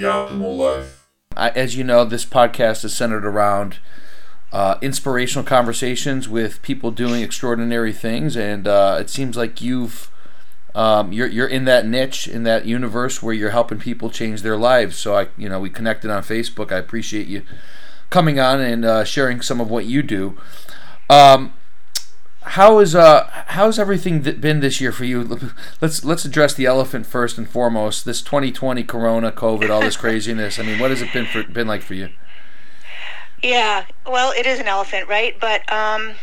the optimal life. I, as you know, this podcast is centered around uh, inspirational conversations with people doing extraordinary things, and uh, it seems like you've um, you're you're in that niche in that universe where you're helping people change their lives. So I, you know, we connected on Facebook. I appreciate you coming on and uh, sharing some of what you do. Um, how is uh how's everything been this year for you? Let's let's address the elephant first and foremost. This 2020 Corona, COVID, all this craziness. I mean, what has it been for been like for you? Yeah, well, it is an elephant, right? But um,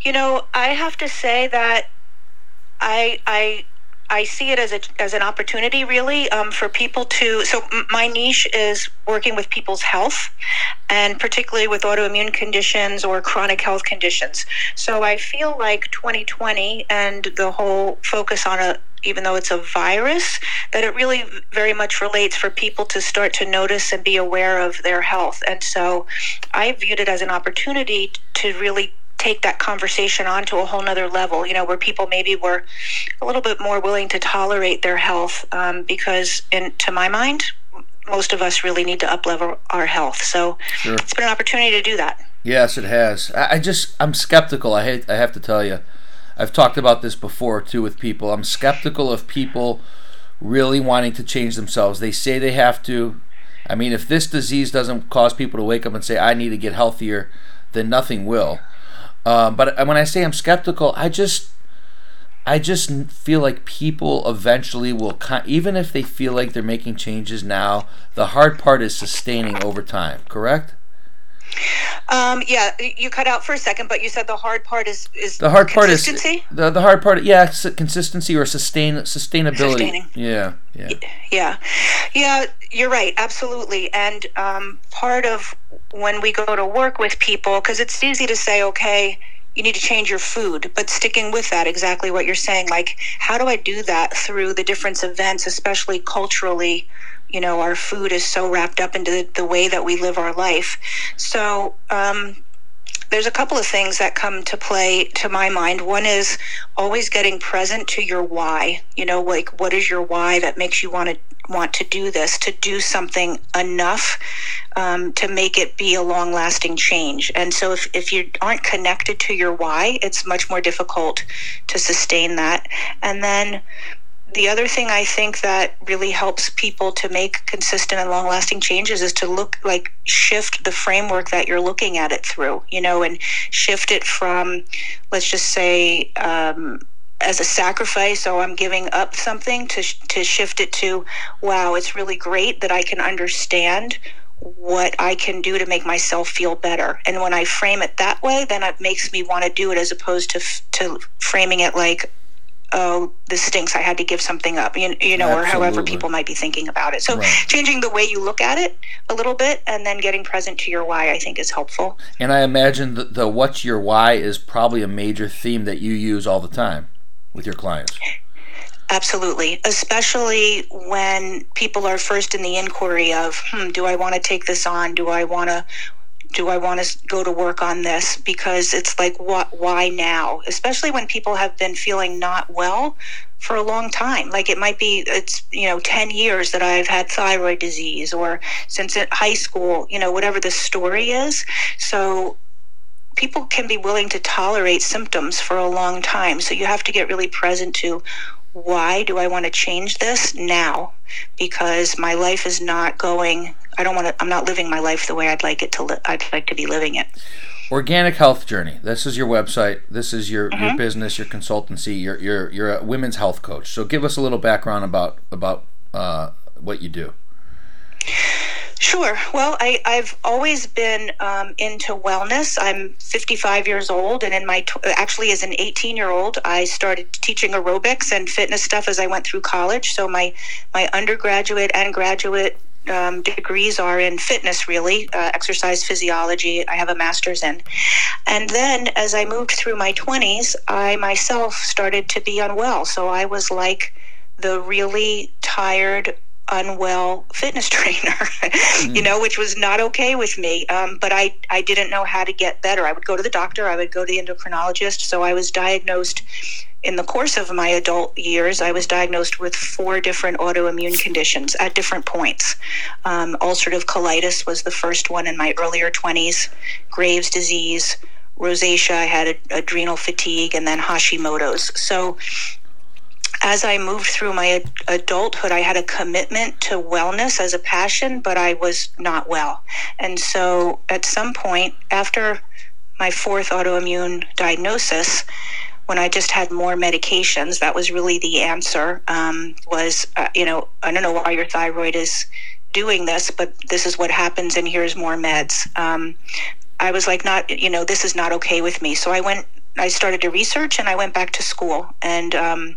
you know, I have to say that I I I see it as a as an opportunity, really, um, for people to. So my niche is working with people's health, and particularly with autoimmune conditions or chronic health conditions. So I feel like 2020 and the whole focus on a even though it's a virus, that it really very much relates for people to start to notice and be aware of their health. And so I viewed it as an opportunity to really take that conversation on to a whole nother level, you know, where people maybe were a little bit more willing to tolerate their health um, because, in, to my mind, most of us really need to uplevel our health. So sure. it's been an opportunity to do that. Yes, it has. I just, I'm skeptical. I hate, I have to tell you. I've talked about this before too with people. I'm skeptical of people really wanting to change themselves. They say they have to. I mean, if this disease doesn't cause people to wake up and say, I need to get healthier, then nothing will. Um, but when I say I'm skeptical, I just I just feel like people eventually will, even if they feel like they're making changes now, the hard part is sustaining over time. Correct? Um, yeah, you cut out for a second, but you said the hard part is is the hard part is the the hard part. Yeah, consistency or sustain sustainability. Yeah, yeah, yeah, yeah. You're right, absolutely. And um, part of when we go to work with people, because it's easy to say, okay, you need to change your food, but sticking with that, exactly what you're saying. Like, how do I do that through the different events, especially culturally? You know our food is so wrapped up into the, the way that we live our life. So um, there's a couple of things that come to play to my mind. One is always getting present to your why you know like what is your why that makes you want to want to do this to do something enough um, to make it be a long lasting change. And so if, if you aren't connected to your why it's much more difficult to sustain that. And then the other thing I think that really helps people to make consistent and long lasting changes is to look like shift the framework that you're looking at it through, you know, and shift it from, let's just say, um, as a sacrifice so i'm giving up something to, to shift it to wow it's really great that i can understand what I can do to make myself feel better. And when I frame it that way, then it makes me want to do it as opposed to to framing it like oh, this stinks. I had to give something up, you, you know, Absolutely. or however people might be thinking about it. So right. changing the way you look at it a little bit and then getting present to your why, I think is helpful. And I imagine the, the what's your why is probably a major theme that you use all the time with your clients. Absolutely, especially when people are first in the inquiry of, hmm, do I want to take this on? Do I want to do I want to go to work on this? Because it's like, what, why now? Especially when people have been feeling not well for a long time. Like it might be, it's, you know, 10 years that I've had thyroid disease or since high school, you know, whatever the story is. So people can be willing to tolerate symptoms for a long time. So you have to get really present to why do I want to change this now? Because my life is not going. I don't want to. I'm not living my life the way I'd like it to. Li- I'd like to be living it. Organic Health Journey. This is your website. This is your, mm-hmm. your business, your consultancy. You're, you're you're a women's health coach. So give us a little background about about uh, what you do. Sure. Well, I, I've always been um, into wellness. I'm 55 years old, and in my t- actually as an 18 year old, I started teaching aerobics and fitness stuff as I went through college. So my my undergraduate and graduate um, degrees are in fitness, really, uh, exercise physiology. I have a master's in. And then as I moved through my 20s, I myself started to be unwell. So I was like the really tired unwell fitness trainer, mm. you know, which was not okay with me. Um, but I, I didn't know how to get better. I would go to the doctor, I would go to the endocrinologist. So I was diagnosed in the course of my adult years, I was diagnosed with four different autoimmune conditions at different points. Um, ulcerative colitis was the first one in my earlier 20s, Graves' disease, rosacea, I had adrenal fatigue, and then Hashimoto's. So as I moved through my adulthood, I had a commitment to wellness as a passion, but I was not well. And so at some point, after my fourth autoimmune diagnosis, when I just had more medications, that was really the answer. Um, was uh, you know I don't know why your thyroid is doing this, but this is what happens, and here's more meds. Um, I was like, not you know this is not okay with me. So I went. I started to research, and I went back to school, and um,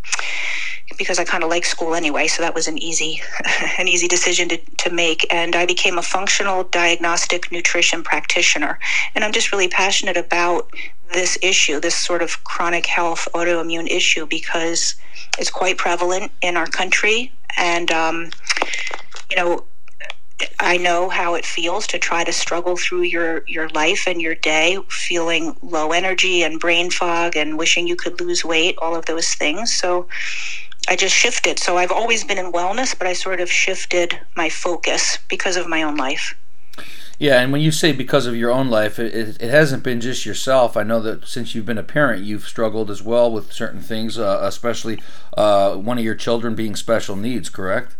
because I kind of like school anyway, so that was an easy, an easy decision to, to make. And I became a functional diagnostic nutrition practitioner, and I'm just really passionate about this issue, this sort of chronic health autoimmune issue, because it's quite prevalent in our country. And, um, you know, I know how it feels to try to struggle through your, your life and your day, feeling low energy and brain fog and wishing you could lose weight, all of those things. So I just shifted. So I've always been in wellness, but I sort of shifted my focus because of my own life. Yeah, and when you say because of your own life, it, it, it, hasn't been just yourself. I know that since you've been a parent, you've struggled as well with certain things, uh, especially uh, one of your children being special needs, correct?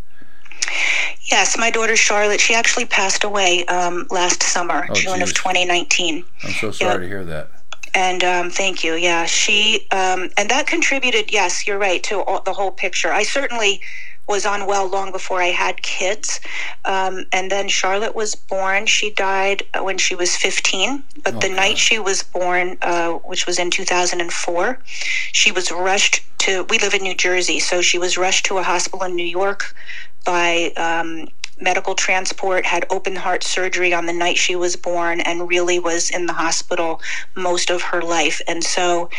Yes, my daughter Charlotte, she actually passed away um, last summer, oh, June geez. of 2019. I'm so sorry yep. to hear that. And um, thank you. Yeah, she, um, and that contributed, yes, you're right, to all, the whole picture. I certainly was unwell long before I had kids. Um, and then Charlotte was born. She died when she was 15. But oh, the God. night she was born, uh, which was in 2004, she was rushed to, we live in New Jersey, so she was rushed to a hospital in New York by um, medical transport, had open heart surgery on the night she was born, and really was in the hospital most of her life. And so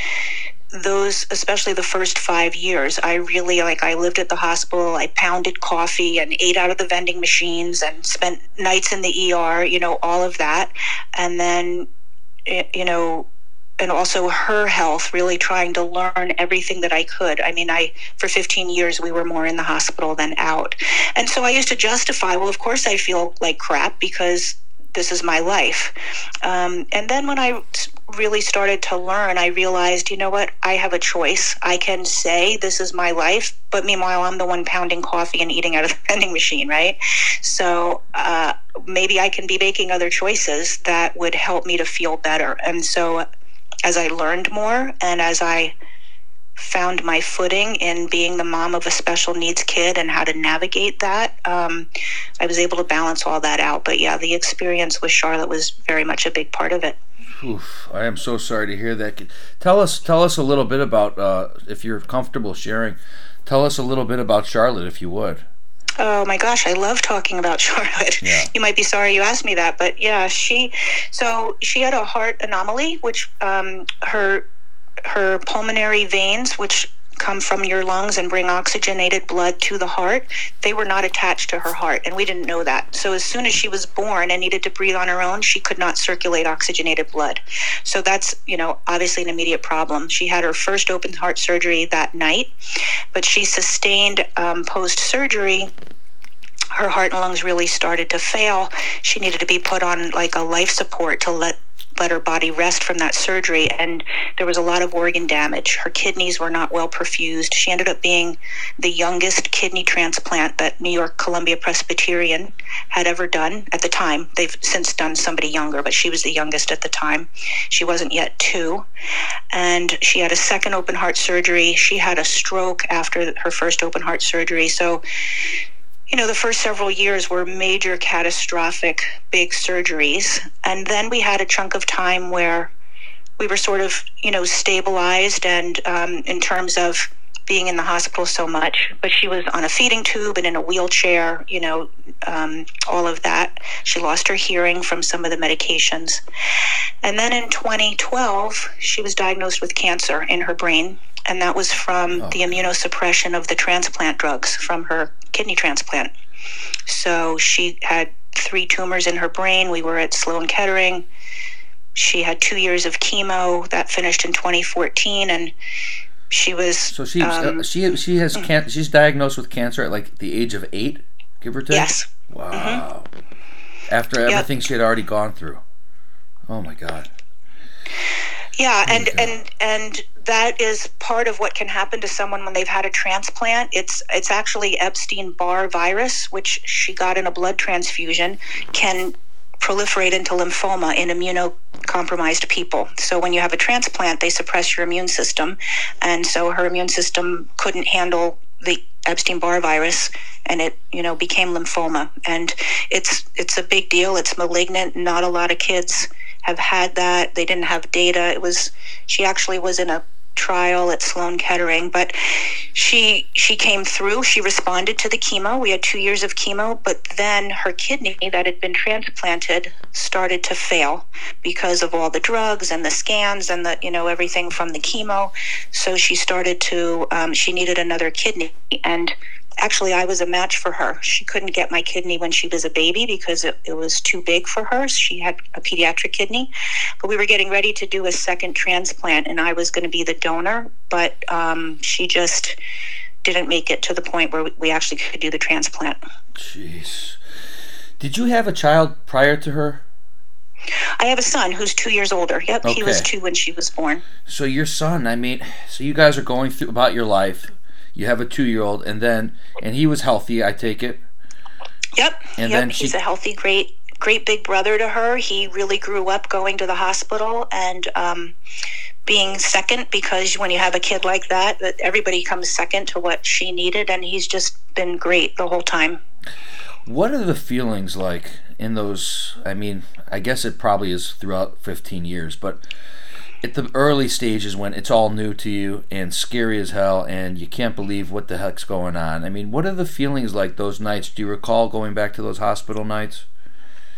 those especially the first five years i really like i lived at the hospital i pounded coffee and ate out of the vending machines and spent nights in the er you know all of that. And then you know and also her health really trying to learn everything that i could. I mean i for 15 years we were more in the hospital than out. And so i used to justify well of course i feel like crap because this is my life. Um, and then when I really started to learn, I realized, you know what, I have a choice. I can say this is my life, but meanwhile, I'm the one pounding coffee and eating out of the vending machine, right? So uh, maybe I can be making other choices that would help me to feel better. And so as I learned more and as I found my footing in being the mom of a special needs kid and how to navigate that. Um, I was able to balance all that out. But yeah, the experience with Charlotte was very much a big part of it. Oof, I am so sorry to hear that. Tell us, tell us a little bit about, uh, if you're comfortable sharing. Tell us a little bit about Charlotte, if you would. Oh my gosh, I love talking about Charlotte. Yeah. You might be sorry you asked me that, but yeah, she. So she had a heart anomaly, which um, her her pulmonary veins, which come from your lungs and bring oxygenated blood to the heart, they were not attached to her heart, and we didn't know that. So as soon as she was born and needed to breathe on her own, she could not circulate oxygenated blood. So that's, you know, obviously an immediate problem. She had her first open heart surgery that night, but she sustained um, post surgery her heart and lungs really started to fail. She needed to be put on like a life support to let let her body rest from that surgery. And there was a lot of organ damage. Her kidneys were not well perfused. She ended up being the youngest kidney transplant that New York Columbia Presbyterian had ever done at the time. They've since done somebody younger, but she was the youngest at the time. She wasn't yet two. And she had a second open heart surgery. She had a stroke after her first open heart surgery. So you know, the first several years were major catastrophic big surgeries. And then we had a chunk of time where we were sort of, you know, stabilized and um, in terms of being in the hospital so much. But she was on a feeding tube and in a wheelchair, you know, um, all of that. She lost her hearing from some of the medications. And then in 2012, she was diagnosed with cancer in her brain and that was from oh. the immunosuppression of the transplant drugs from her kidney transplant. So she had three tumors in her brain. We were at Sloan Kettering. She had two years of chemo that finished in 2014, and she was. So she um, uh, she she has mm-hmm. can- she's diagnosed with cancer at like the age of eight, give or take. Yes. Wow. Mm-hmm. After everything yep. she had already gone through. Oh my God. Yeah, oh and and and that is part of what can happen to someone when they've had a transplant. It's it's actually Epstein Barr virus, which she got in a blood transfusion, can proliferate into lymphoma in immunocompromised people. So when you have a transplant, they suppress your immune system, and so her immune system couldn't handle the Epstein Barr virus, and it you know became lymphoma, and it's it's a big deal. It's malignant. Not a lot of kids have had that. They didn't have data. It was she actually was in a trial at Sloan Kettering, but she she came through. She responded to the chemo. We had two years of chemo, but then her kidney that had been transplanted started to fail because of all the drugs and the scans and the you know everything from the chemo. So she started to um, she needed another kidney and actually I was a match for her. She couldn't get my kidney when she was a baby because it, it, was too big for her. She had a pediatric kidney, but we were getting ready to do a second transplant, and I was going to be the donor, but um, she just didn't make it to the point where we actually could do the transplant. Jeez. Did you have a child prior to her? I have a son who's two years older. Yep, okay. he was two when she was born. So your son, I mean, so you guys are going through about your life you have a two year old, and then and he was healthy. I take it. Yep. And yep. then she, he's a healthy, great, great big brother to her. He really grew up going to the hospital and um, being second because when you have a kid like that, that everybody comes second to what she needed, and he's just been great the whole time. What are the feelings like in those? I mean, I guess it probably is throughout 15 years, but at the early stages when it's all new to you and scary as hell and you can't believe what the heck's going on. I mean, what are the feelings like those nights? Do you recall going back to those hospital nights?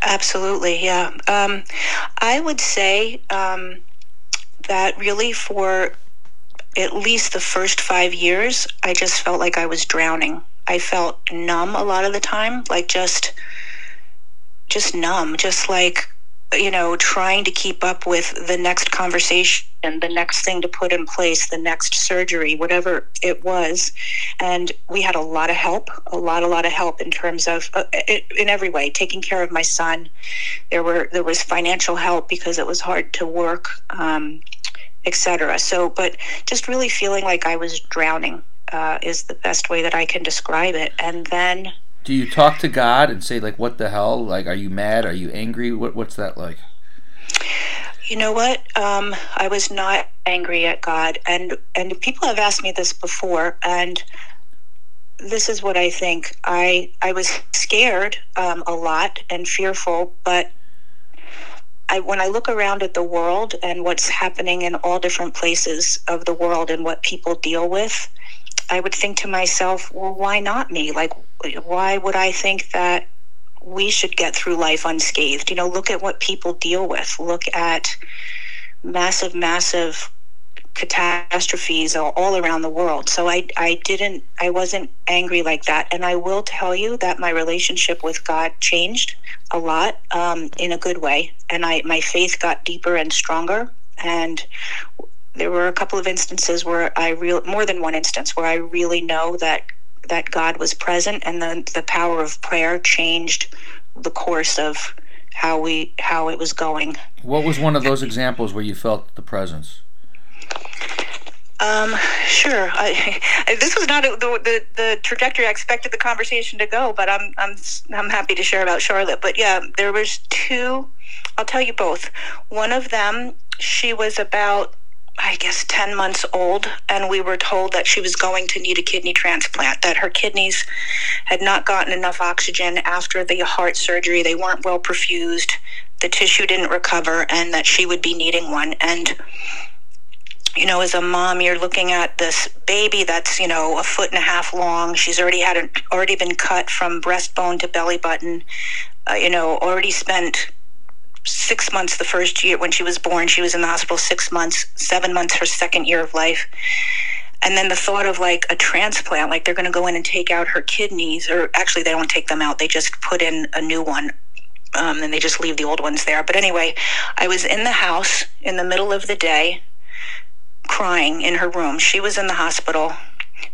Absolutely, yeah. Um, I would say um, that really for at least the first five years, I just felt like I was drowning. I felt numb a lot of the time, like just just numb, just like you know, trying to keep up with the next conversation, the next thing to put in place, the next surgery, whatever it was. And we had a lot of help, a lot, a lot of help in terms of, uh, in every way, taking care of my son. There were there was financial help because it was hard to work, um, etc. So, but just really feeling like I was drowning uh, is the best way that I can describe it. And then do you talk to God and say like, "What the hell? Like, are you mad? Are you angry? What What's that like?" You know what? Um, I was not angry at God, and and people have asked me this before, and this is what I think. I I was scared um, a lot and fearful, but I, when I look around at the world and what's happening in all different places of the world and what people deal with, I would think to myself, well, why not me? Like, why would I think that we should get through life unscathed? You know, look at what people deal with. Look at massive, massive catastrophes all, around the world. So I, I didn't, I wasn't angry like that. And I will tell you that my relationship with God changed a lot um, in a good way. And I, my faith got deeper and stronger. And there were a couple of instances where I real more than one instance where I really know that that God was present and the the power of prayer changed the course of how we how it was going. What was one of those examples where you felt the presence? Um, sure. I, this was not the, the, the trajectory I expected the conversation to go, but I'm I'm I'm happy to share about Charlotte. But yeah, there was two. I'll tell you both. One of them, she was about I guess, 10 months old, and we were told that she was going to need a kidney transplant, that her kidneys had not gotten enough oxygen after the heart surgery. They weren't well perfused, the tissue didn't recover, and that she would be needing one. And you know, as a mom, you're looking at this baby that's, you know, a foot and a half long. She's already had a, already been cut from breastbone to belly button. Uh, you know, already spent six months the first year when she was born. She was in the hospital six months, seven months her second year of life. and then the thought of like a transplant, like they're going to go in and take out her kidneys, or actually, they don't take them out, they just put in a new one. Um, and they just leave the old ones there. But anyway, I was in the house in the middle of the day crying in her room. She was in the hospital.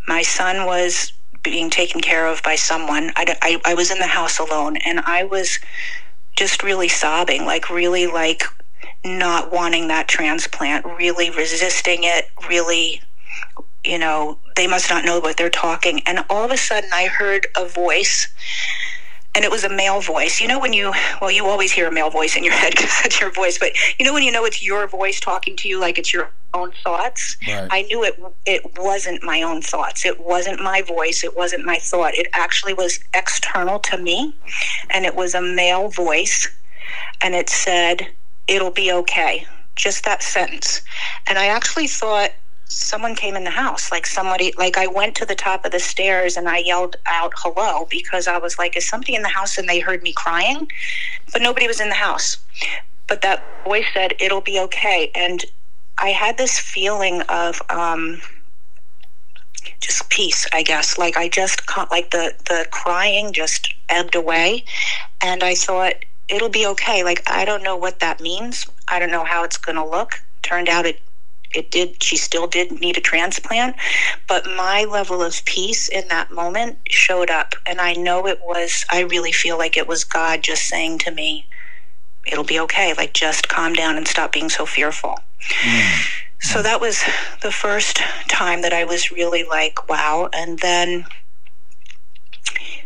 My son was being taken care of by someone. I, I, I was in the house alone and I was just really sobbing, like, really, like, not wanting that transplant, really resisting it, really you know, they must not know what they're talking. And all of a sudden, I heard a voice, and it was a male voice. You know, when you, well, you always hear a male voice in your head because that's your voice, but you know, when you know it's your voice talking to you like it's your own thoughts, right. I knew it, it wasn't my own thoughts. It wasn't my voice. It wasn't my thought. It actually was external to me, and it was a male voice, and it said, It'll be okay. Just that sentence. And I actually thought, someone came in the house like somebody like i went to the top of the stairs and i yelled out hello because i was like is somebody in the house? And they heard me crying but nobody was in the house. But that voice said it'll be okay. And i had this feeling of um just peace i guess. Like i just caught like the the crying just ebbed away. And i thought it'll be okay. Like i don't know what that means. I don't know how it's going to look. Turned out it it did she still did need a transplant but my level of peace in that moment showed up and i know it was i really feel like it was god just saying to me it'll be okay like just calm down and stop being so fearful mm. so that was the first time that i was really like wow and then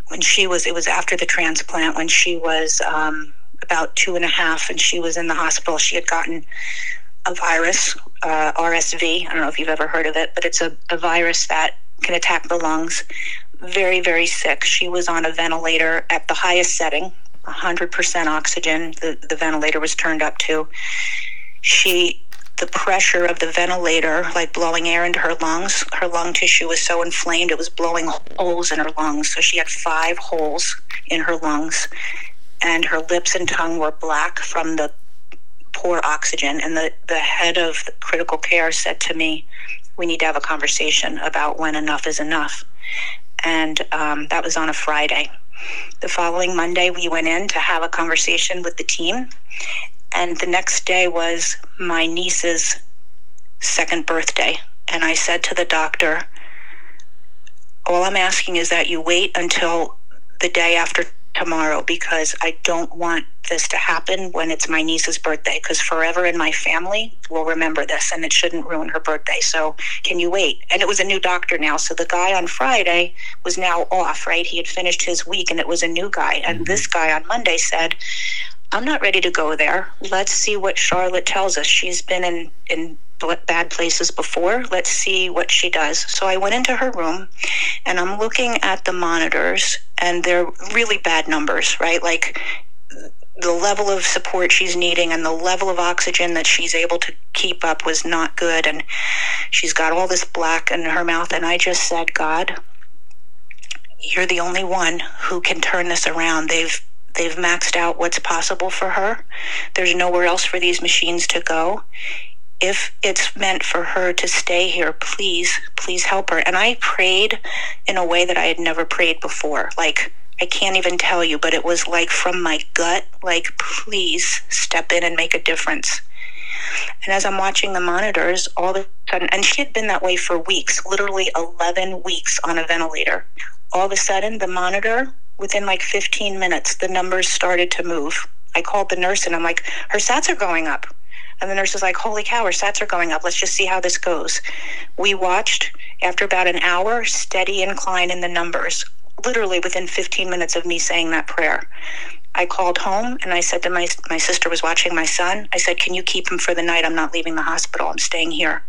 when she was it was after the transplant when she was um, about two and a half and she was in the hospital she had gotten a virus, uh, RSV. I don't know if you've ever heard of it, but it's a, a virus that can attack the lungs. Very, very sick. She was on a ventilator at the highest setting, 100% oxygen. The, the ventilator was turned up to. She, the pressure of the ventilator, like blowing air into her lungs, her lung tissue was so inflamed it was blowing holes in her lungs. So she had five holes in her lungs, and her lips and tongue were black from the poor oxygen. And the, the head of the critical care said to me, We need to have a conversation about when enough is enough. And um, that was on a Friday. The following Monday, we went in to have a conversation with the team. And the next day was my niece's second birthday. And I said to the doctor, All I'm asking is that you wait until the day after tomorrow because I don't want this to happen when it's my niece's birthday because forever in my family will remember this and it shouldn't ruin her birthday. So can you wait? And it was a new doctor now. So the guy on Friday was now off, right? He had finished his week and it was a new guy. And mm-hmm. this guy on Monday said, I'm not ready to go there. Let's see what Charlotte tells us. She's been in, in bad places before. Let's see what she does. So I went into her room and I'm looking at the monitors, and they're really bad numbers, right? Like the level of support she's needing and the level of oxygen that she's able to keep up was not good. And she's got all this black in her mouth. And I just said, God, you're the only one who can turn this around. They've they've maxed out what's possible for her. There's nowhere else for these machines to go if it's meant for her to stay here, please, please help her. And I prayed in a way that I had never prayed before. Like, I can't even tell you, but it was like from my gut, like, please step in and make a difference. And as I'm watching the monitors, all of a sudden, and she had been that way for weeks, literally 11 weeks on a ventilator. All of a sudden, the monitor, within like 15 minutes, the numbers started to move. I called the nurse and I'm like, her sats are going up. And the nurse was like, Holy cow, her sats are going up. Let's just see how this goes. We watched, after about an hour, steady incline in the numbers, literally within 15 minutes of me saying that prayer. I called home and I said to my my sister was watching my son. I said, "Can you keep him for the night? I'm not leaving the hospital. I'm staying here."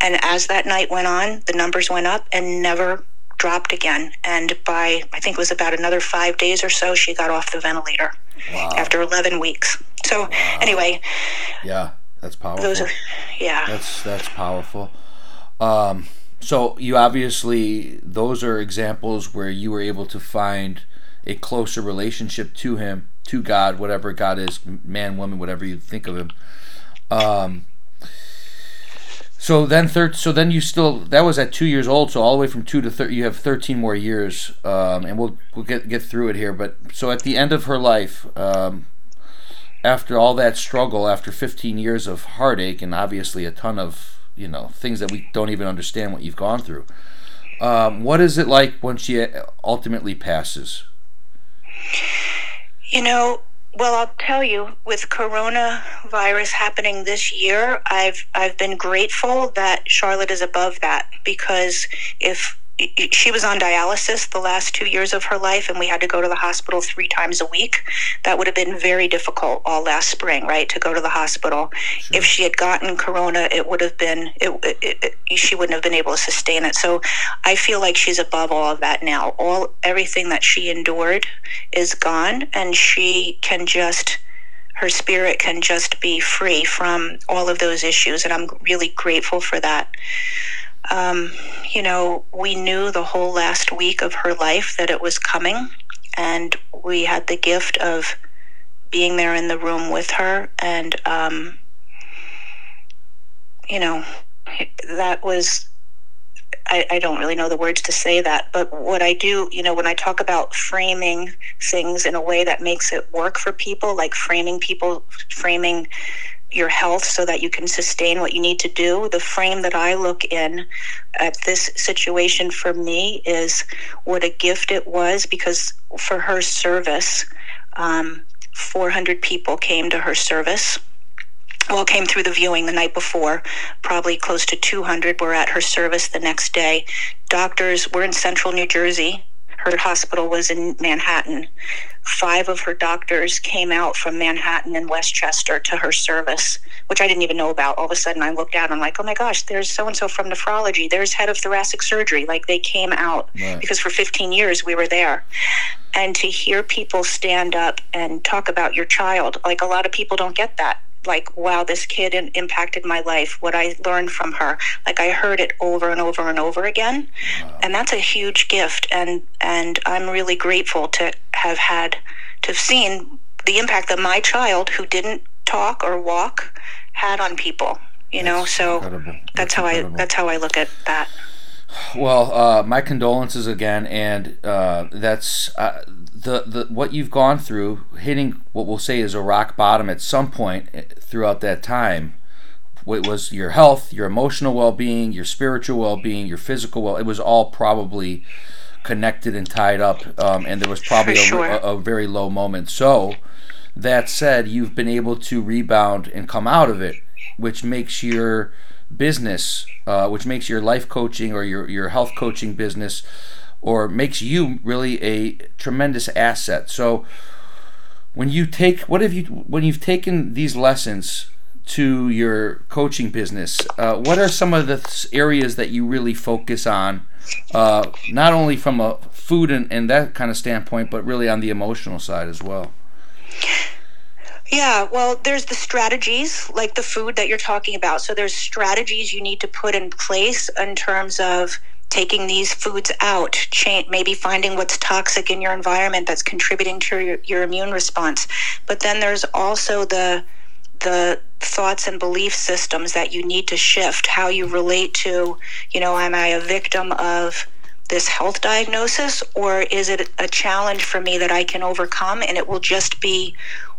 And as that night went on, the numbers went up and never dropped again. And by I think it was about another 5 days or so, she got off the ventilator wow. after 11 weeks. So wow. anyway, yeah. That's powerful. Those are, yeah. That's that's powerful. Um, so you obviously those are examples where you were able to find a closer relationship to Him, to God, whatever God is, man, woman, whatever you think of Him. Um, So then, third. So then you still that was at two years old. So all the way from two to thirty, you have thirteen more years, um, and we'll we'll get get through it here. But so at the end of her life, um, after all that struggle, after fifteen years of heartache, and obviously a ton of you know things that we don't even understand what you've gone through. Um, what is it like when she ultimately passes? You know, well, I'll tell you, with coronavirus happening this year, I've I've been grateful that Charlotte is above that because if she was on dialysis the last two years of her life, and we had to go to the hospital three times a week. That would have been very difficult all last spring, right? To go to the hospital. Sure. If she had gotten corona, it would have been it, it, it, she wouldn't have been able to sustain it. So I feel like she's above all of that now. All everything that she endured is gone, and she can just her spirit can just be free from all of those issues, and I'm really grateful for that. Um, you know, we knew the whole last week of her life that it was coming, and we had the gift of being there in the room with her. And, um, you know, that was, I, I don't really know the words to say that, but what I do, you know, when I talk about framing things in a way that makes it work for people, like framing people, framing your health so that you can sustain what you need to do. The frame that I look in at this situation for me is what a gift it was because for her service, um, 400 people came to her service. Well, came through the viewing the night before. Probably close to 200 were at her service the next day. Doctors were in central New Jersey her hospital was in Manhattan. Five of her doctors came out from Manhattan and Westchester to her service, which I didn't even know about. All of a sudden, I looked out and I'm like, oh my gosh, there's so and so from nephrology. There's head of thoracic surgery. Like they came out right. because for 15 years we were there. And to hear people stand up and talk about your child, like a lot of people don't get that like wow this kid impacted my life what i learned from her like i heard it over and over and over again wow. and that's a huge gift and and i'm really grateful to have had to have seen the impact that my child who didn't talk or walk had on people you know that's so that's, that's how i that's how i look at that well, uh, my condolences again, and uh, that's uh, the the what you've gone through, hitting what we'll say is a rock bottom at some point eh, throughout that time. It was your health, your emotional well-being, your spiritual well-being, your physical well. It was all probably connected and tied up, um, and there was probably a, sure. a, a very low moment. So, that said, you've been able to rebound and come out of it, which makes your business, uh, which makes your life coaching or your, your health coaching business, or makes you really a tremendous asset. So when you take what have you when you've taken these lessons to your coaching business, uh, what are some of the areas that you really focus on, uh, not only from a food and, and that kind of standpoint, but really on the emotional side as well? Yeah, well, there's the strategies like the food that you're talking about. So there's strategies you need to put in place in terms of taking these foods out, maybe finding what's toxic in your environment that's contributing to your, your immune response. But then there's also the the thoughts and belief systems that you need to shift how you relate to you know am i a victim of this health diagnosis or is it a challenge for me that i can overcome and it will just be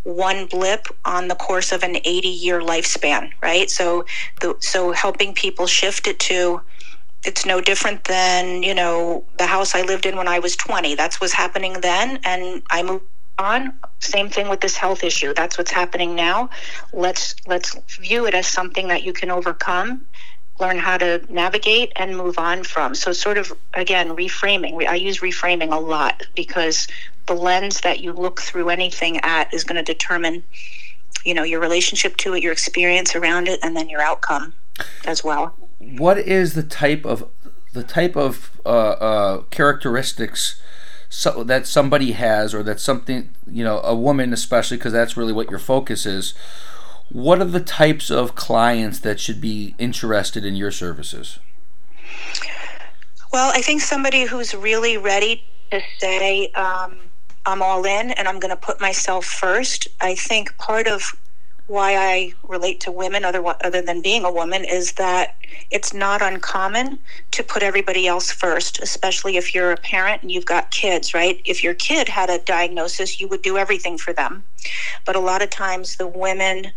one blip on the course of an 80 year lifespan, right? So, the, so helping people shift it to it's no different than you know the house I lived in when I was 20. That's what's happening then, and I moved on. Same thing with this health issue. That's what's happening now. Let's let's view it as something that you can overcome, learn how to navigate, and move on from. So, sort of again, reframing. I use reframing a lot because the lens that you look through anything at is going to determine you know your relationship to it your experience around it and then your outcome as well what is the type of the type of uh, uh, characteristics so, that somebody has or that something you know a woman especially because that's really what your focus is what are the types of clients that should be interested in your services well i think somebody who's really ready to say um, I'm all in and I'm going to put myself first. I think part of why I relate to women other other than being a woman is that it's not uncommon to put everybody else first, especially if you're a parent and you've got kids, right? If your kid had a diagnosis, you would do everything for them. But a lot of times the women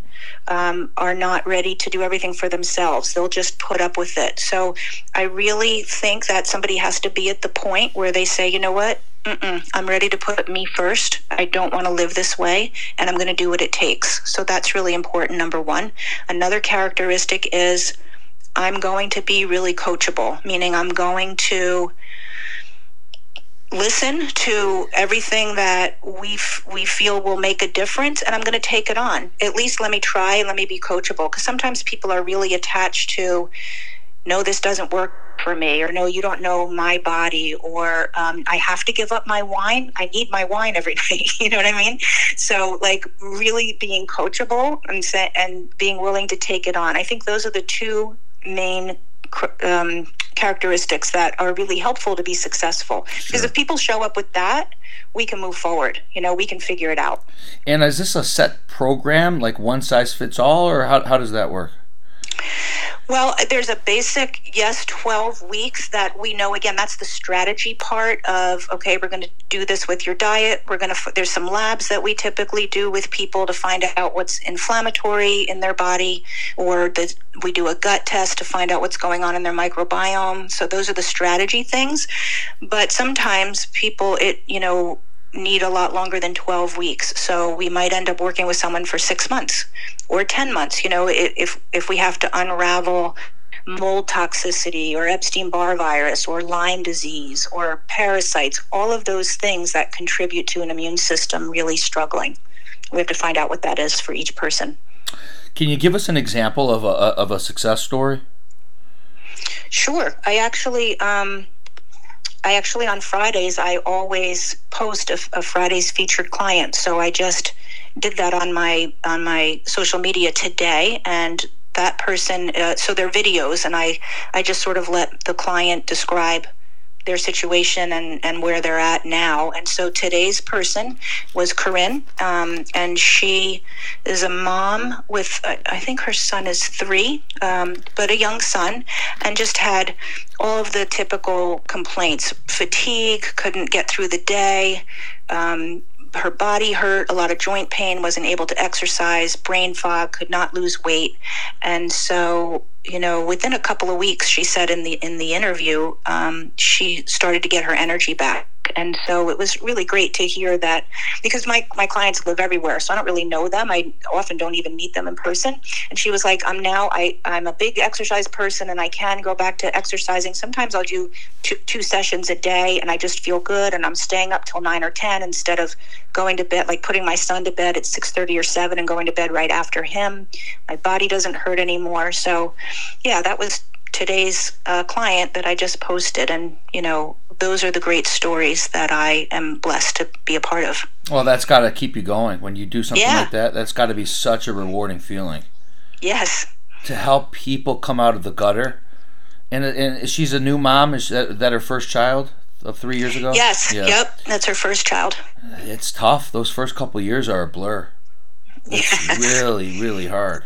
um, are not ready to do everything for themselves. They'll just put up with it. So I really think that somebody has to be at the point where they say, you know what? Mm-mm, I'm ready to put me first. I don't want to live this way, and I'm going to do what it takes. So that's really important, number one. Another characteristic is I'm going to be really coachable, meaning I'm going to listen to everything that we f- we feel will make a difference and I'm going to take it on. At least let me try and let me be coachable because sometimes people are really attached to no this doesn't work for me or no you don't know my body or um, i have to give up my wine. I need my wine every night. You know what i mean? So like really being coachable and and being willing to take it on. I think those are the two main um, characteristics that are really helpful to be successful. Sure. because if people show up with that we can move forward. You know we can figure it out. And is this a set program like one size fits all or how, how does that work well, there's a basic, yes, 12 weeks that we know, again, that's the strategy part of, okay, we're going to do this with your diet. We're going to, there's some labs that we typically do with people to find out what's inflammatory in their body, or the, we do a gut test to find out what's going on in their microbiome. So those are the strategy things. But sometimes people, it, you know, need a lot longer than 12 weeks. So we might end up working with someone for six months or 10 months. You know, if, if we have to unravel mold toxicity or Epstein Barr virus or Lyme disease or parasites, all of those things that contribute to an immune system really struggling. We have to find out what that is for each person. Can you give us an example of a, of a success story? Sure. I actually, um, I actually on Fridays I always post a, a, Friday's featured client. So I just did that on my on my social media today, and that person. Uh, so they're videos, and I I just sort of let the client describe their situation and, and where they're at now. And so today's person was Corinne, um, and she is a mom with, uh, I think her son is three, um, but a young son, and just had all of the typical complaints fatigue, couldn't get through the day. Um, her body hurt, a lot of joint pain, wasn't able to exercise, brain fog, could not lose weight. And so, you know, within a couple of weeks, she said in the in the interview, um, she started to get her energy back and so it was really great to hear that because my, my clients live everywhere. So I don't really know them. I often don't even meet them in person. And she was like, I'm now, I, I'm a big exercise person and I can go back to exercising. Sometimes I'll do two, two sessions a day and I just feel good and I'm staying up till nine or 10 instead of going to bed, like putting my son to bed at 6.30 or 7 and going to bed right after him. My body doesn't hurt anymore. So yeah, that was today's uh, client that I just posted. And, you know, those are the great stories that I am blessed to be a part of. Well, that's got to keep you going. When you do something yeah. like that, that's got to be such a rewarding feeling. Yes. To help people come out of the gutter. And, and she's a new mom. Is that, that her first child of three years ago? Yes. Yeah. Yep. That's her first child. It's tough. Those first couple years are a blur. It's really, really hard.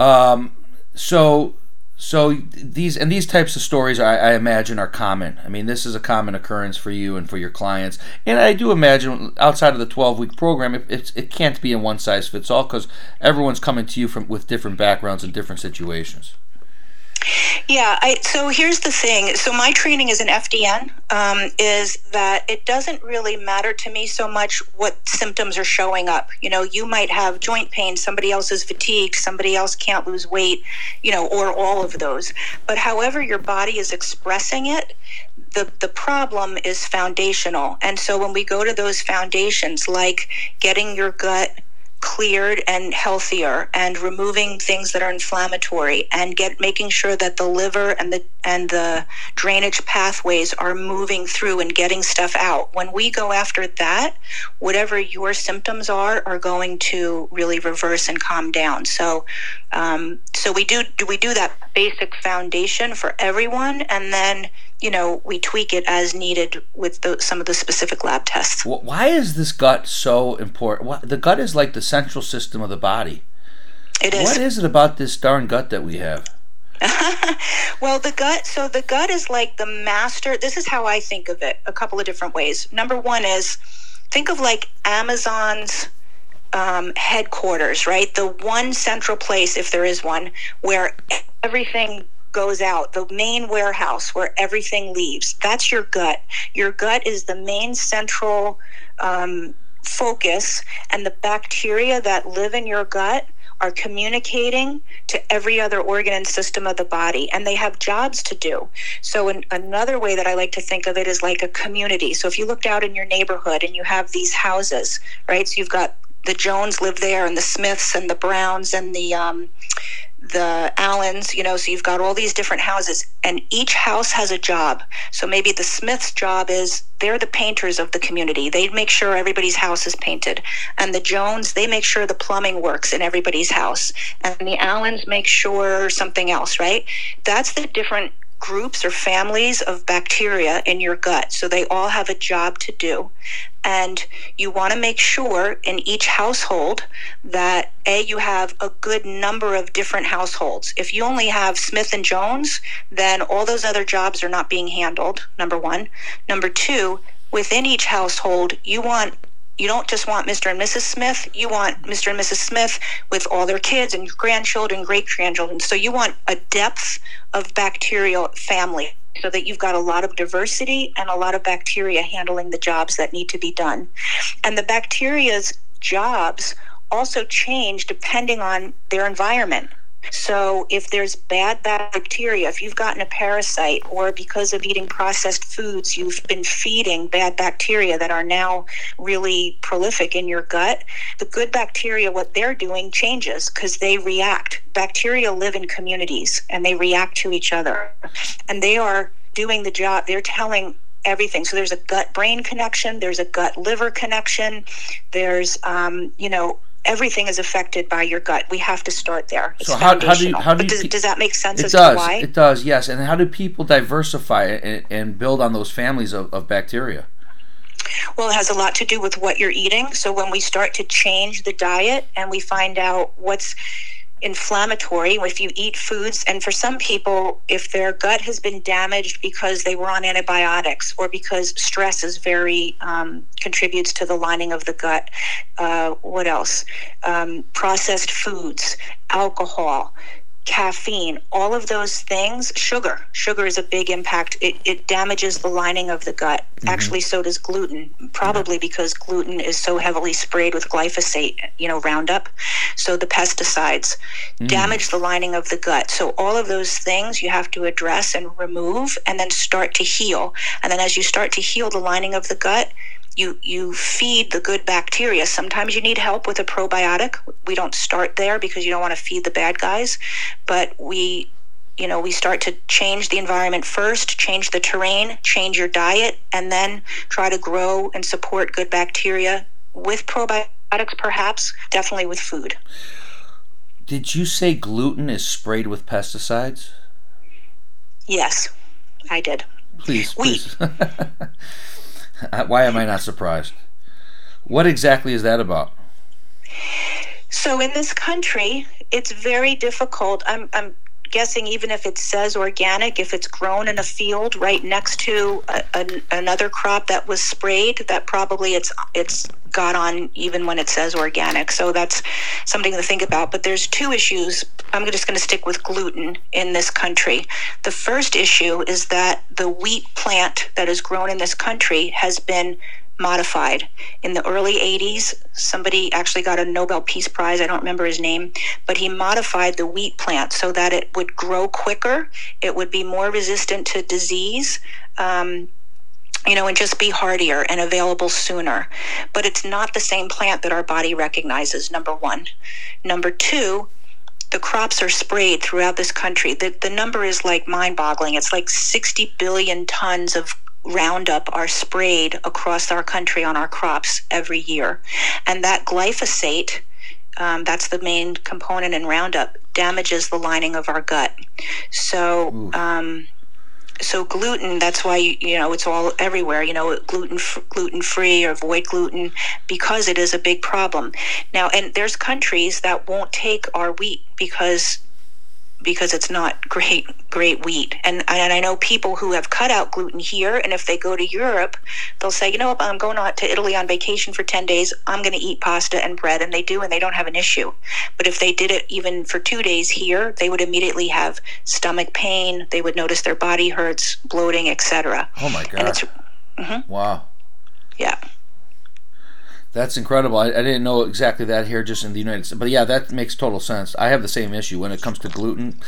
Um, so so these and these types of stories I, I, imagine are common. I mean this is a common occurrence for you and for your clients. And i do imagine outside of the 12 week program it, it, can't be a one size fits all because everyone's coming to you from with different backgrounds and different situations yeah, I, so here's the thing. So my training as an FDN um, is that it doesn't really matter to me so much what symptoms are showing up. You know, you might have joint pain, somebody else is fatigued, somebody else can't lose weight, you know, or all of those. But however your body is expressing it, the, the problem is foundational. And so when we go to those foundations, like getting your gut cleared and healthier and removing things that are inflammatory and get making sure that the liver and the and the drainage pathways are moving through and getting stuff out. When we go after that whatever your symptoms are are going to really reverse and calm down. So um, so we do do we do that basic foundation for everyone and then you know, we tweak it as needed with the, some of the specific lab tests. Why is this gut so important? The gut is like the central system of the body. It is. What is it about this darn gut that we have? well, the gut, so the gut is like the master. This is how I think of it a couple of different ways. Number one is think of like Amazon's um, headquarters, right? The one central place, if there is one, where everything goes out, the main warehouse where everything leaves. That's your gut. Your gut is the main central um, focus, and the bacteria that live in your gut are communicating to every other organ and system of the body, and they have jobs to do. So, in, another way that I like to think of it is like a community. So, if you looked out in your neighborhood and you have these houses, right? So, you've got the Jones live there, and the Smiths, and the Browns, and the um, the Allens, you know, so you've got all these different houses, and each house has a job. So maybe the Smith's job is they're the painters of the community. They make sure everybody's house is painted. And the Jones, they make sure the plumbing works in everybody's house. And the Allens make sure something else, right? That's the different groups or families of bacteria in your gut. So they all have a job to do. And you want to make sure in each household that A, you have a good number of different households. If you only have Smith and Jones, then all those other jobs are not being handled, number one. Number two, within each household, you want you don't just want Mr. and Mrs. Smith, you want Mr. and Mrs. Smith with all their kids and grandchildren, great grandchildren. So you want a depth of bacterial family so that you've got a lot of diversity and a lot of bacteria handling the jobs that need to be done. And the bacteria's jobs also change depending on their environment. So, if there's bad bacteria, if you've gotten a parasite, or because of eating processed foods, you've been feeding bad bacteria that are now really prolific in your gut, the good bacteria, what they're doing changes because they react. Bacteria live in communities and they react to each other. And they are doing the job, they're telling everything. So there's a gut brain connection, there's a gut liver connection, there's, um, you know, everything is affected by your gut. We have to start there. It's so how, how do you, how do you, does, does, that make sense? It does. It does. Yes. And how do people diversify and, and build on those families of, of bacteria? Well, it has a lot to do with what you're eating. So when we start to change the diet and we find out what's inflammatory if you eat foods. And for some people if their gut has been damaged because they were on antibiotics or because stress is very um, contributes to the lining of the gut uh, what else? Um, processed foods alcohol caffeine, all of those things, sugar. Sugar is a big impact. It, it damages the lining of the gut. Mm-hmm. Actually, so does gluten, probably yeah. because gluten is so heavily sprayed with glyphosate, you know, Roundup. So the pesticides mm. damage the lining of the gut. So all of those things you have to address and remove and then start to heal. And then as you start to heal the lining of the gut, you you feed the good bacteria. Sometimes you need help with a probiotic. We don't start there because you don't want to feed the bad guys, but we you know, we start to change the environment first, change the terrain, change your diet, and then try to grow and support good bacteria with probiotics, perhaps, definitely with food. Did you say gluten is sprayed with pesticides? Yes, I did. Please, please. Why am I not surprised? What exactly is that about? So in this country, it's very difficult. I'm, I'm guessing even if it says organic, if it's grown in a field right next to a, another crop that was sprayed, that probably it's it's got on even when it says organic. So that's something to think about. But there's two issues. I'm just going to stick with gluten in this country. The first issue is that the wheat plant that is grown in this country has been modified. In the early 80s, somebody actually got a Nobel Peace Prize. I don't remember his name, but he modified the wheat plant so that it would grow quicker, it would be more resistant to disease. Um, you know, and just be hardier and available sooner. But it's not the same plant that our body recognizes, number one. Number two, the crops are sprayed throughout this country. The, the number is like mind boggling. It's like 60 billion tons of Roundup are sprayed across our country on our crops every year. And that glyphosate, um, that's the main component in Roundup, damages the lining of our gut. So, um, so gluten that's why you know it's all everywhere you know gluten gluten free or avoid gluten because it is a big problem now and there's countries that won't take our wheat because because it's not great great wheat. And and I know people who have cut out gluten here, and if they go to Europe, they'll say, you know, I'm going out to Italy on vacation for ten days. I'm going to eat pasta and bread, and they do, and they don't have an issue. But if they did it even for two days here, they would immediately have stomach pain. They would notice their body hurts, bloating, etc. Oh my god! Mm-hmm. Wow. Yeah. That's incredible. I, I, didn't know exactly that here just in the United States. But yeah, that makes total sense. I have the same issue when it comes to gluten.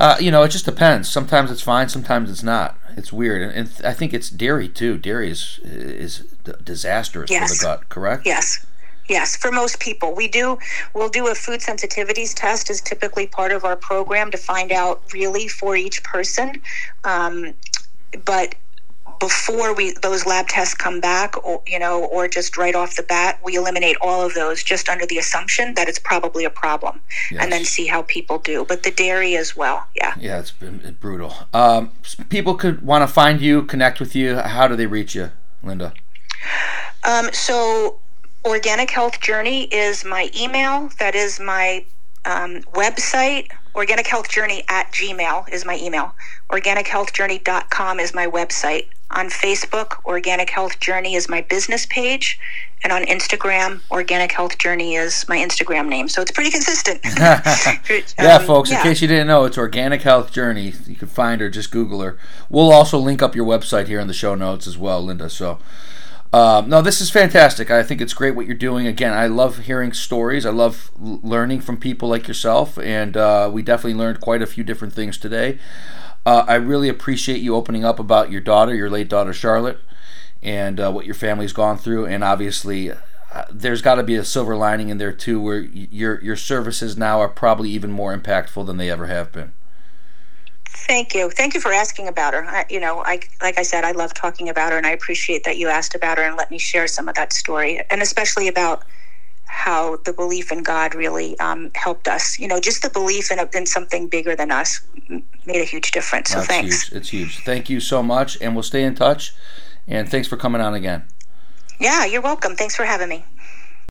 Uh, you know, it just depends. Sometimes it's fine, sometimes it's not. It's weird. And, and I think it's dairy too. Dairy is, is d- disastrous yes. for the gut, correct? Yes. Yes, for most people. We do we'll do a food sensitivities test is typically part of our program to find out really for each person. Um, but before we those lab tests come back or you know or just right off the bat we eliminate all of those just under the assumption that it's probably a problem yes. and then see how people do. But the dairy as well yeah. Yeah it's been brutal. Um, people could want to find you connect with you how do they reach you linda? Um, so organic health journey is my email that is my um, website. Organic health journey at gmail is my email. Organic organichealthjourney.com is my website on Facebook, Organic Health Journey is my business page. And on Instagram, Organic Health Journey is my Instagram name. So it's pretty consistent. yeah, um, folks, yeah. in case you didn't know, it's Organic Health Journey. You can find her, just Google her. We'll also link up your website here in the show notes as well, Linda. So. Um, no, this is fantastic. I think it's great what you're doing. Again, I love hearing stories. I love learning from people like yourself, and uh, we definitely learned quite a few different things today. Uh, I really appreciate you opening up about your daughter, your late daughter Charlotte, and uh, what your family's gone through. And obviously, uh, there's got to be a silver lining in there too, where your your services now are probably even more impactful than they ever have been. Thank you. Thank you for asking about her. I, you know, I like I said, I love talking about her, and I appreciate that you asked about her and let me share some of that story, and especially about how the belief in God really um, helped us. You know, just the belief in, in something bigger than us made a huge difference. So That's thanks. Huge. It's huge. Thank you so much, and we'll stay in touch. And thanks for coming on again. Yeah, you're welcome. Thanks for having me.